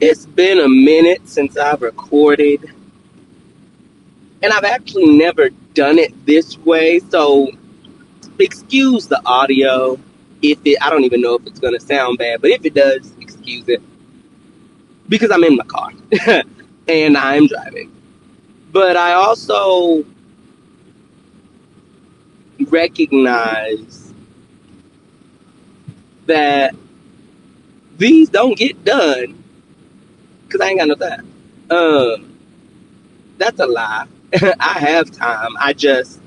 it's been a minute since I've recorded, and I've actually never done it this way. So, excuse the audio if it, I don't even know if it's to sound bad, but if it does, excuse it. Because I'm in my car and I'm driving. But I also recognize that these don't get done because I ain't got no time. Um, that's a lie. I have time. I just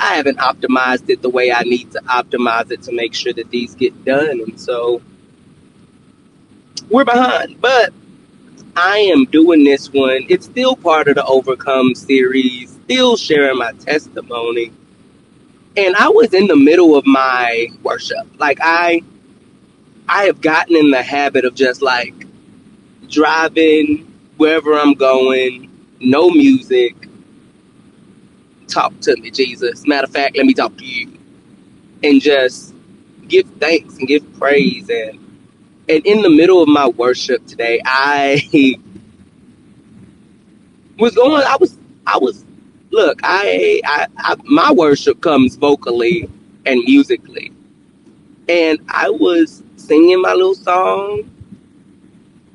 I haven't optimized it the way I need to optimize it to make sure that these get done, and so we're behind. But I am doing this one. It's still part of the Overcome series. Still sharing my testimony and I was in the middle of my worship. Like I I have gotten in the habit of just like driving wherever I'm going, no music. Talk to me, Jesus. Matter of fact, let me talk to you. And just give thanks and give praise and and in the middle of my worship today, I was going I was I was look, I, I, I my worship comes vocally and musically, and I was singing my little song,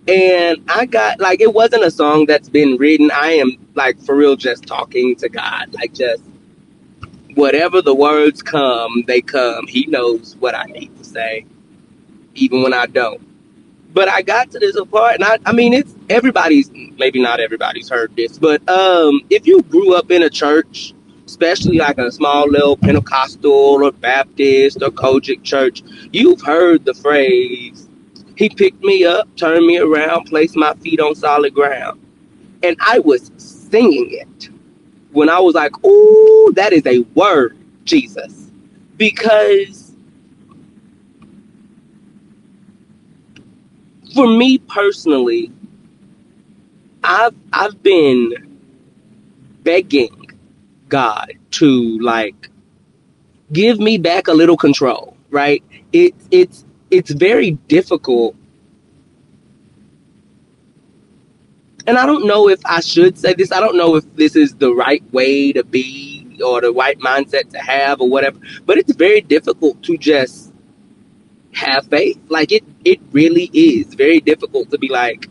and I got like it wasn't a song that's been written. I am like for real, just talking to God, like just whatever the words come, they come. He knows what I need to say, even when I don't. But I got to this part, and I, I mean, it's everybody's, maybe not everybody's heard this, but um, if you grew up in a church, especially like a small little Pentecostal or Baptist or COGIC church, you've heard the phrase, He picked me up, turned me around, placed my feet on solid ground. And I was singing it when I was like, Ooh, that is a word, Jesus. Because for me personally, I've I've been begging God to like give me back a little control, right? It it's it's very difficult. And I don't know if I should say this. I don't know if this is the right way to be or the right mindset to have or whatever, but it's very difficult to just have faith. Like it, it really is very difficult to be like,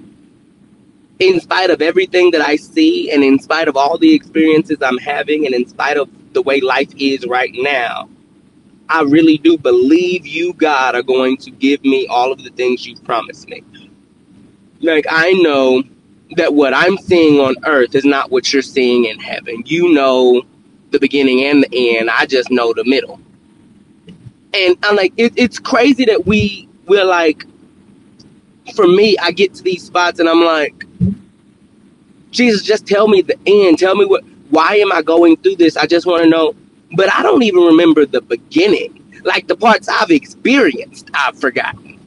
in spite of everything that I see, and in spite of all the experiences I'm having, and in spite of the way life is right now, I really do believe you, God, are going to give me all of the things you promised me. Like I know that what I'm seeing on earth is not what you're seeing in heaven. You know the beginning and the end. I just know the middle and I'm like, it, it's crazy that we we're like, for me, I get to these spots and I'm like, Jesus, just tell me the end. Tell me what. Why am I going through this? I just want to know. But I don't even remember the beginning. Like the parts I've experienced, I've forgotten.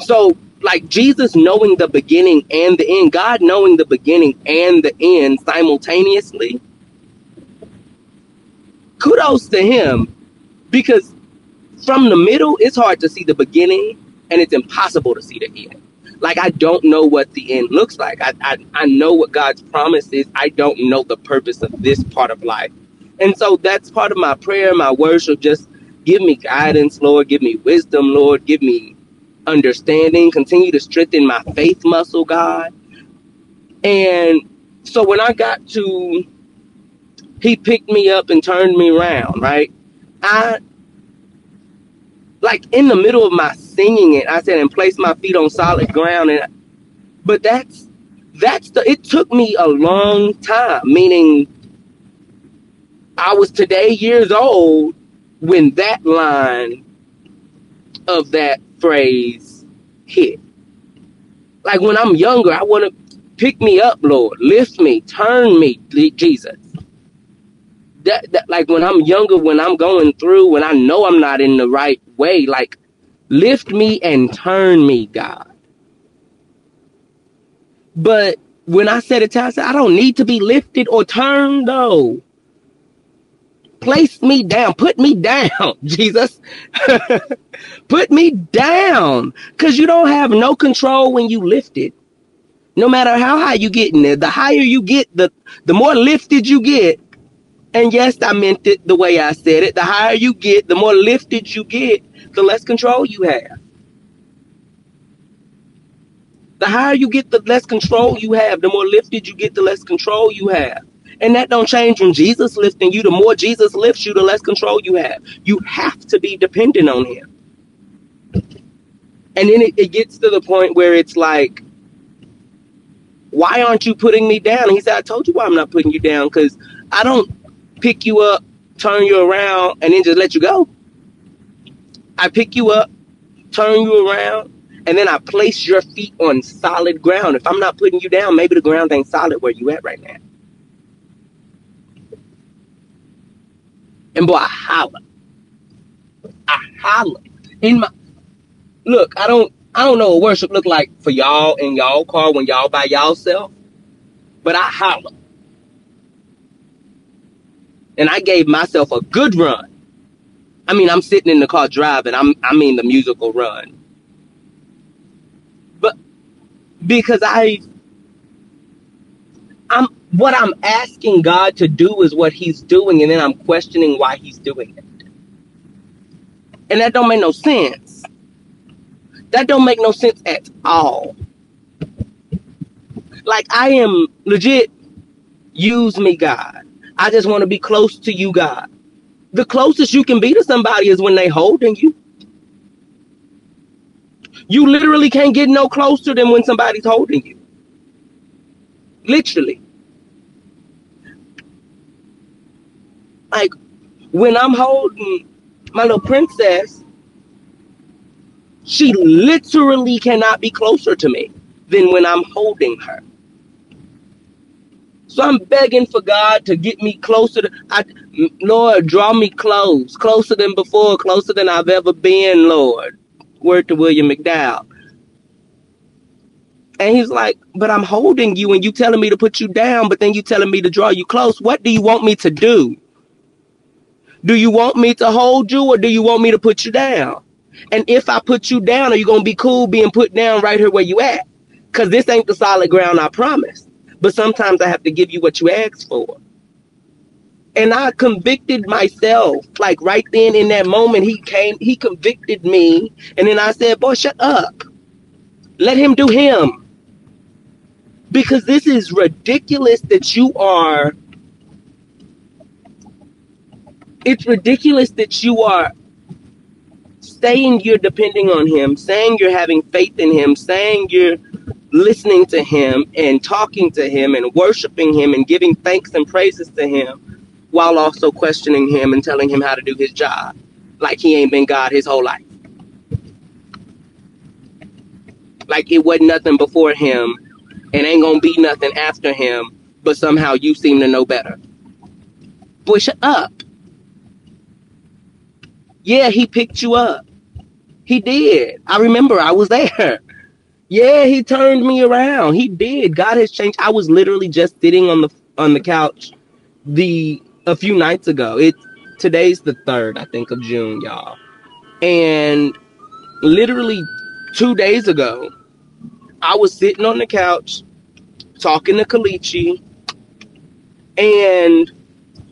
So, like Jesus knowing the beginning and the end, God knowing the beginning and the end simultaneously. Kudos to him because from the middle, it's hard to see the beginning and it's impossible to see the end. Like I don't know what the end looks like. I, I, I know what God's promise is. I don't know the purpose of this part of life. And so that's part of my prayer, my worship. Just give me guidance, Lord. Give me wisdom, Lord. Give me understanding. Continue to strengthen my faith muscle, God. And so when I got to, he picked me up and turned me around, right? I like in the middle of my singing it, I said, and place my feet on solid ground. And but that's that's the it took me a long time, meaning I was today years old when that line of that phrase hit. Like when I'm younger, I want to pick me up, Lord, lift me, turn me, Jesus that, that like when I'm younger, when I'm going through, when I know I'm not in the right way, like lift me and turn me, God. But when I said it to I said, I don't need to be lifted or turned though. Place me down, put me down, Jesus. put me down. Cause you don't have no control when you lift it. No matter how high you get in there, the higher you get, the the more lifted you get. And yes, I meant it the way I said it. The higher you get, the more lifted you get, the less control you have. The higher you get, the less control you have. The more lifted you get, the less control you have. And that don't change when Jesus lifting you. The more Jesus lifts you, the less control you have. You have to be dependent on him. And then it, it gets to the point where it's like, why aren't you putting me down? And he said, I told you why I'm not putting you down, because I don't pick you up, turn you around, and then just let you go. I pick you up, turn you around, and then I place your feet on solid ground. If I'm not putting you down, maybe the ground ain't solid where you at right now. And boy, I holler. I holler. In my look, I don't I don't know what worship look like for y'all in y'all car when y'all by y'all self, but I holler. And I gave myself a good run. I mean, I'm sitting in the car driving. I'm I mean the musical run. But because I I'm what I'm asking God to do is what he's doing and then I'm questioning why he's doing it. And that don't make no sense. That don't make no sense at all. Like I am legit use me God. I just want to be close to you God. The closest you can be to somebody is when they holding you. You literally can't get no closer than when somebody's holding you. Literally. Like when I'm holding my little princess, she literally cannot be closer to me than when I'm holding her. So I'm begging for God to get me closer to I, Lord, draw me close, closer than before, closer than I've ever been, Lord. Word to William McDowell. And he's like, but I'm holding you and you telling me to put you down, but then you telling me to draw you close. What do you want me to do? Do you want me to hold you or do you want me to put you down? And if I put you down, are you gonna be cool being put down right here where you at? Cause this ain't the solid ground I promised. But sometimes I have to give you what you asked for. And I convicted myself. Like right then in that moment, he came, he convicted me. And then I said, Boy, shut up. Let him do him. Because this is ridiculous that you are it's ridiculous that you are saying you're depending on him, saying you're having faith in him, saying you're listening to him and talking to him and worshiping him and giving thanks and praises to him while also questioning him and telling him how to do his job like he ain't been God his whole life. Like it wasn't nothing before him and ain't gonna be nothing after him, but somehow you seem to know better. Shut up. Yeah, he picked you up. He did. I remember I was there. Yeah, he turned me around. He did. God has changed. I was literally just sitting on the on the couch the a few nights ago. It today's the third, I think, of June, y'all. And literally two days ago, I was sitting on the couch talking to Kalichi, and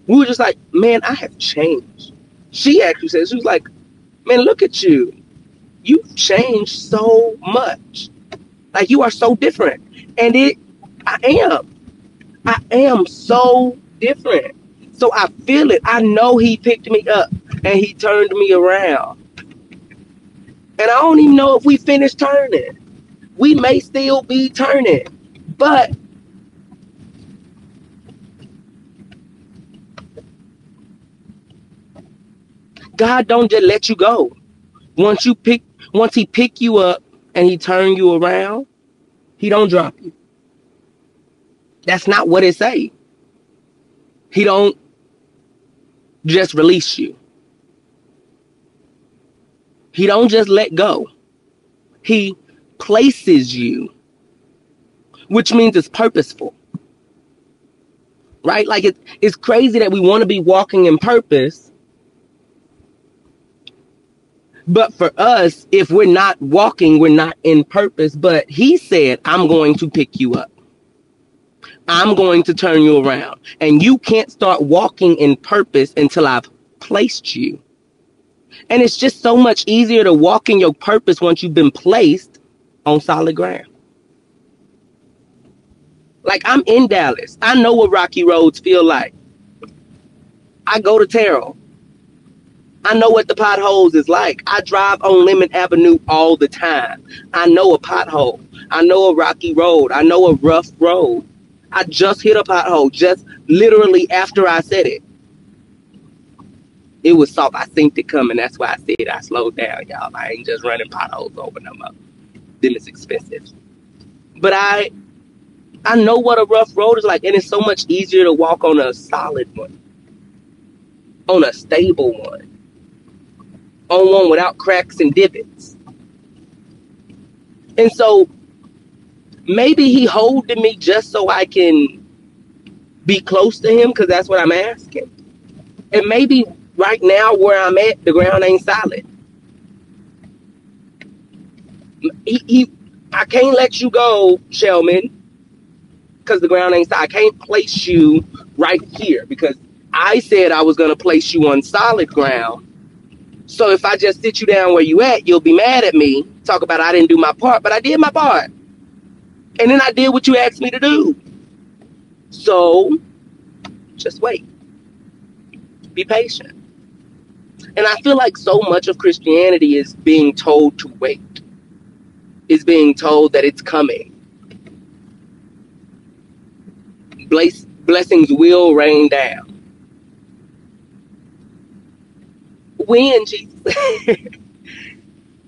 we were just like, man, I have changed she actually said, she was like, man, look at you. You've changed so much. Like you are so different. And it, I am. I am so different. So I feel it. I know he picked me up and he turned me around. And I don't even know if we finished turning. We may still be turning. But God don't just let you go. Once you pick, once he pick you up and he turn you around, he don't drop you. That's not what it say. He don't just release you. He don't just let go. He places you, which means it's purposeful. Right? Like it, it's crazy that we want to be walking in purpose, But for us, if we're not walking, we're not in purpose. But he said, I'm going to pick you up. I'm going to turn you around. And you can't start walking in purpose until I've placed you. And it's just so much easier to walk in your purpose once you've been placed on solid ground. Like I'm in Dallas. I know what rocky roads feel like. I go to Terrell. I know what the potholes is like. I drive on Lemmon Avenue all the time. I know a pothole. I know a rocky road. I know a rough road. I just hit a pothole just literally after I said it. It was soft. I synced it coming. That's why I said I slowed down, y'all. I ain't just running potholes over them up. Then it's expensive. But I I know what a rough road is like, and it's so much easier to walk on a solid one, on a stable one on one without cracks and divots. And so maybe he holding me just so I can be close to him because that's what I'm asking. And maybe right now where I'm at, the ground ain't solid. He, he I can't let you go, Shelmon, because the ground ain't solid. I can't place you right here because I said I was going to place you on solid ground so if I just sit you down where you at, you'll be mad at me. Talk about I didn't do my part, but I did my part. And then I did what you asked me to do. So just wait. Be patient. And I feel like so much of Christianity is being told to wait. Is being told that it's coming. Blessings will rain down. When, Jesus?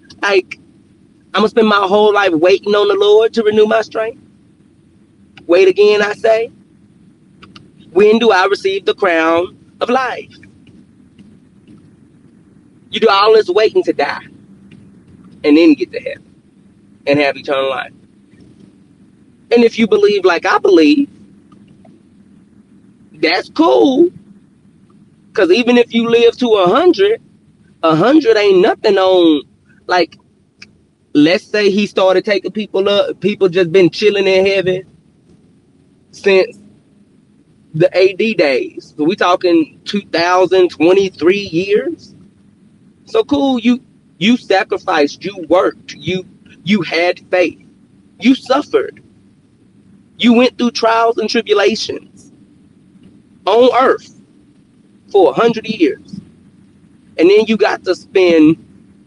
like, I'm gonna spend my whole life waiting on the Lord to renew my strength. Wait again, I say. When do I receive the crown of life? You do all this waiting to die and then get to heaven and have eternal life. And if you believe like I believe, that's cool. Because even if you live to a hundred, a hundred ain't nothing on like let's say he started taking people up, people just been chilling in heaven since the AD days. So we talking 2023 years. So cool, you you sacrificed, you worked, you you had faith, you suffered, you went through trials and tribulations on earth for a hundred years and then you got to spend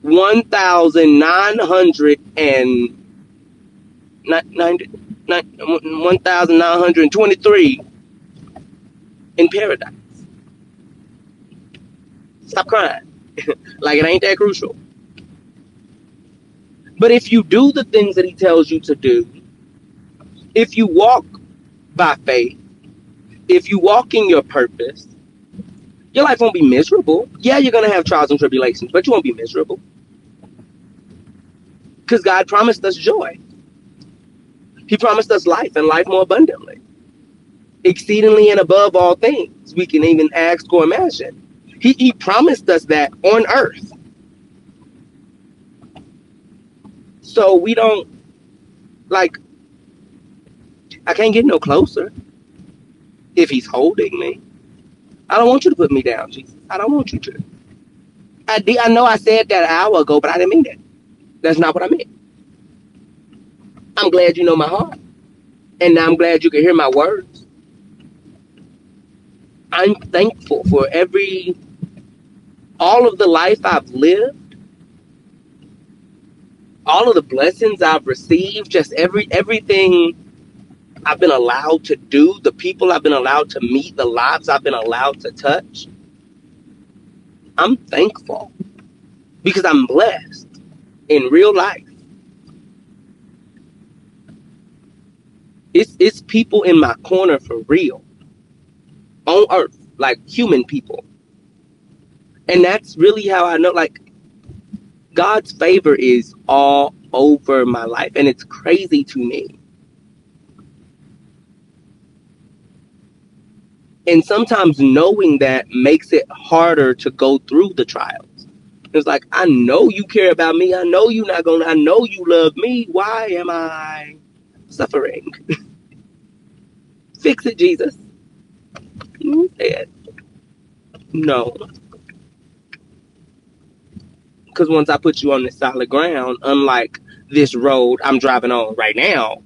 one thousand nine hundred and one thousand nine hundred twenty-three in paradise. Stop crying. like it ain't that crucial. But if you do the things that he tells you to do, if you walk by faith, if you walk in your purpose, your life won't be miserable. Yeah, you're to have trials and tribulations, but you won't be miserable. Because God promised us joy. He promised us life and life more abundantly, exceedingly and above all things we can even ask or imagine. He, he promised us that on earth. So we don't, like, I can't get no closer if he's holding me. I don't want you to put me down, Jesus. I don't want you to. I did, I know I said that an hour ago, but I didn't mean that. That's not what I meant. I'm glad you know my heart. And I'm glad you can hear my words. I'm thankful for every all of the life I've lived, all of the blessings I've received, just every everything I've been allowed to do, the people I've been allowed to meet, the lives I've been allowed to touch, I'm thankful because I'm blessed in real life. It's it's people in my corner for real. On earth, like human people. And that's really how I know like God's favor is all over my life and it's crazy to me And sometimes knowing that makes it harder to go through the trials It's like, I know you care about me. I know you're not gonna, I know you love me. Why am I suffering? Fix it, Jesus. No. Because once I put you on the solid ground, unlike this road I'm driving on right now,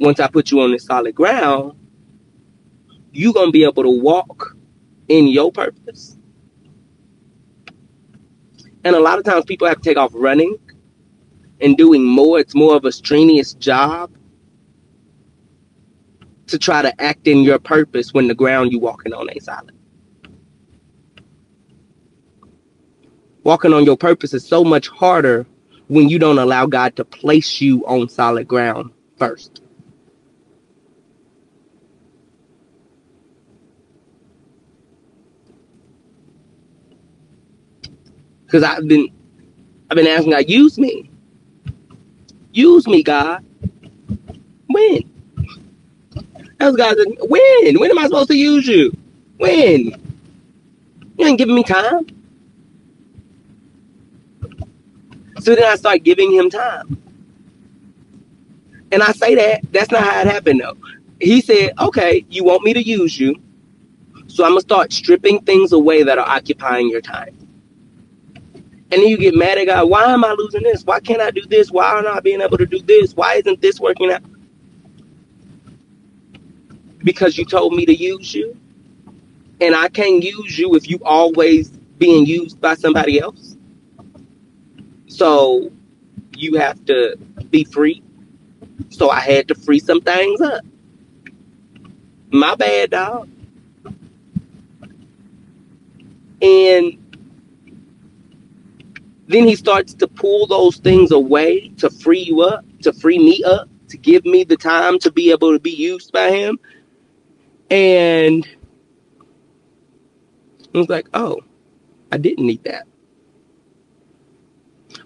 once I put you on the solid ground, you're going to be able to walk in your purpose. And a lot of times people have to take off running and doing more. It's more of a strenuous job to try to act in your purpose when the ground you walking on ain't solid. Walking on your purpose is so much harder when you don't allow God to place you on solid ground first. Because I've been I've been asking God, use me. Use me, God. When? Those guys, when? When am I supposed to use you? When? You ain't giving me time. So then I start giving him time. And I say that, that's not how it happened though. He said, okay, you want me to use you. So I'm going to start stripping things away that are occupying your time. And then you get mad at God. Why am I losing this? Why can't I do this? Why am I being able to do this? Why isn't this working out? because you told me to use you. And I can't use you if you always being used by somebody else. So you have to be free. So I had to free some things up. My bad, dog. And then he starts to pull those things away to free you up, to free me up, to give me the time to be able to be used by him. And I was like, oh, I didn't need that.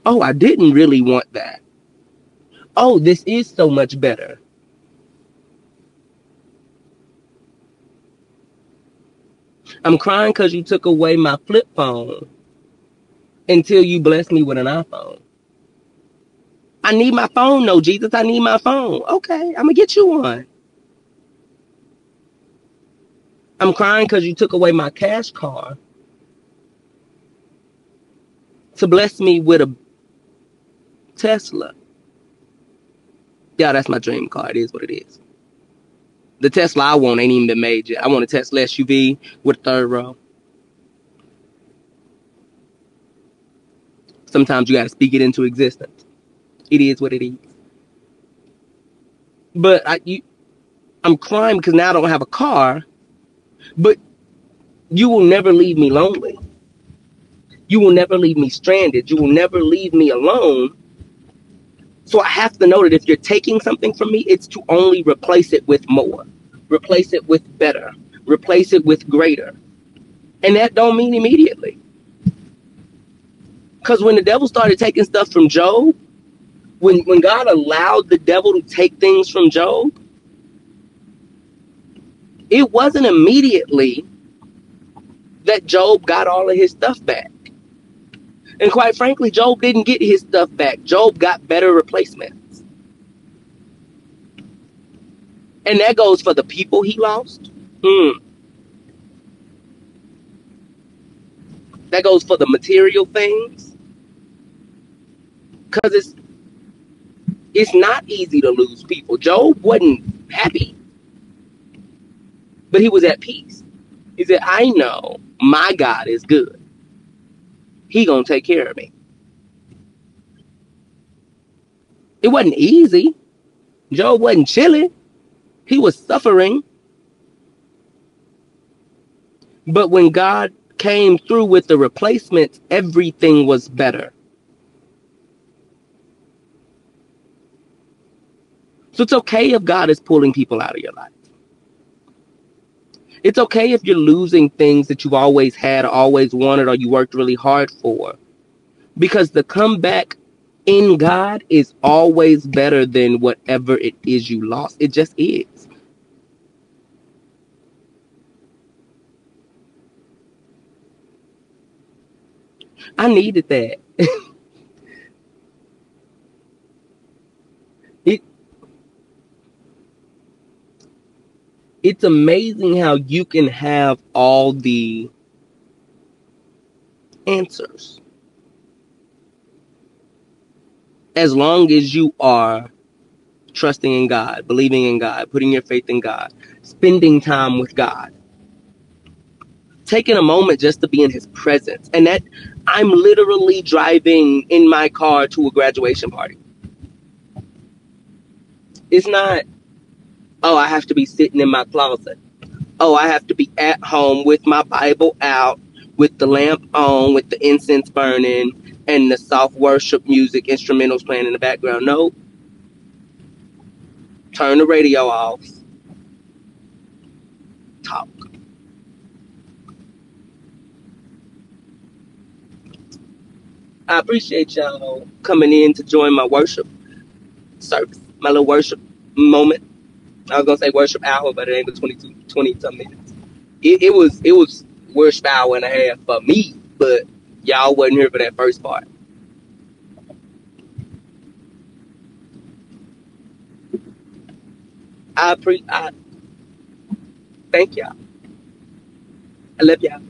Oh, I didn't really want that. Oh, this is so much better. I'm crying because you took away my flip phone until you bless me with an iPhone. I need my phone, no, Jesus. I need my phone. Okay, I'm to get you one. I'm crying because you took away my cash card to bless me with a Tesla. Yeah, that's my dream car. It is what it is. The Tesla I want ain't even been made yet. I want a Tesla SUV with a third row. Sometimes you got to speak it into existence. It is what it is. But I, you, I'm crying because now I don't have a car but you will never leave me lonely. You will never leave me stranded. You will never leave me alone. So I have to know that if you're taking something from me, it's to only replace it with more, replace it with better, replace it with greater. And that don't mean immediately. Because when the devil started taking stuff from Job, when, when God allowed the devil to take things from Job, it wasn't immediately that Job got all of his stuff back. And quite frankly, Job didn't get his stuff back. Job got better replacements. And that goes for the people he lost. Hmm. That goes for the material things. Cause it's it's not easy to lose people. Job wasn't happy but he was at peace. He said, I know my God is good. He gonna take care of me. It wasn't easy. Job wasn't chilling. He was suffering. But when God came through with the replacements, everything was better. So it's okay if God is pulling people out of your life. It's okay if you're losing things that you've always had, always wanted, or you worked really hard for. Because the comeback in God is always better than whatever it is you lost. It just is. I needed that. it it's amazing how you can have all the answers as long as you are trusting in God, believing in God, putting your faith in God, spending time with God, taking a moment just to be in His presence. And that I'm literally driving in my car to a graduation party. It's not, oh, I have to be sitting in my closet. Oh, I have to be at home with my Bible out, with the lamp on, with the incense burning, and the soft worship music instrumentals playing in the background. No, turn the radio off, talk. I appreciate y'all coming in to join my worship service, my little worship moment. I was gonna say worship hour, but it ain't but 22, 20 some minutes. It, it was it was worship hour and a half for me, but y'all wasn't here for that first part. I pre I thank y'all. I love y'all.